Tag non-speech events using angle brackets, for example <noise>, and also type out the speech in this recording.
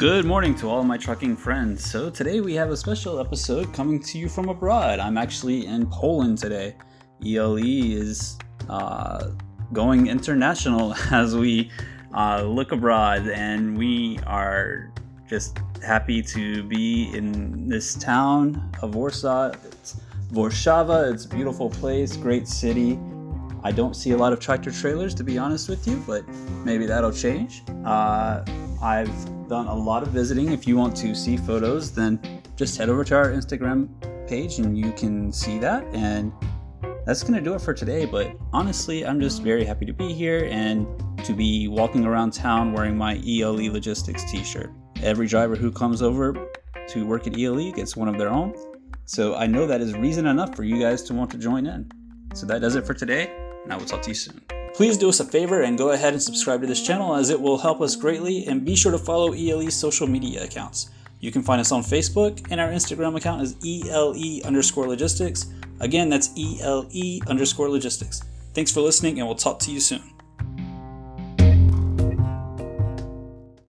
Good morning to all my trucking friends. So, today we have a special episode coming to you from abroad. I'm actually in Poland today. ELE is uh, going international <laughs> as we uh, look abroad, and we are just happy to be in this town of Warsaw. It's Warszawa, it's a beautiful place, great city. I don't see a lot of tractor trailers to be honest with you, but maybe that'll change. Uh, I've done a lot of visiting. If you want to see photos, then just head over to our Instagram page and you can see that. And that's going to do it for today. But honestly, I'm just very happy to be here and to be walking around town wearing my ELE Logistics t shirt. Every driver who comes over to work at ELE gets one of their own. So I know that is reason enough for you guys to want to join in. So that does it for today, and I will talk to you soon. Please do us a favor and go ahead and subscribe to this channel as it will help us greatly, and be sure to follow ELE's social media accounts. You can find us on Facebook, and our Instagram account is ELE underscore logistics. Again, that's ELE underscore logistics. Thanks for listening, and we'll talk to you soon.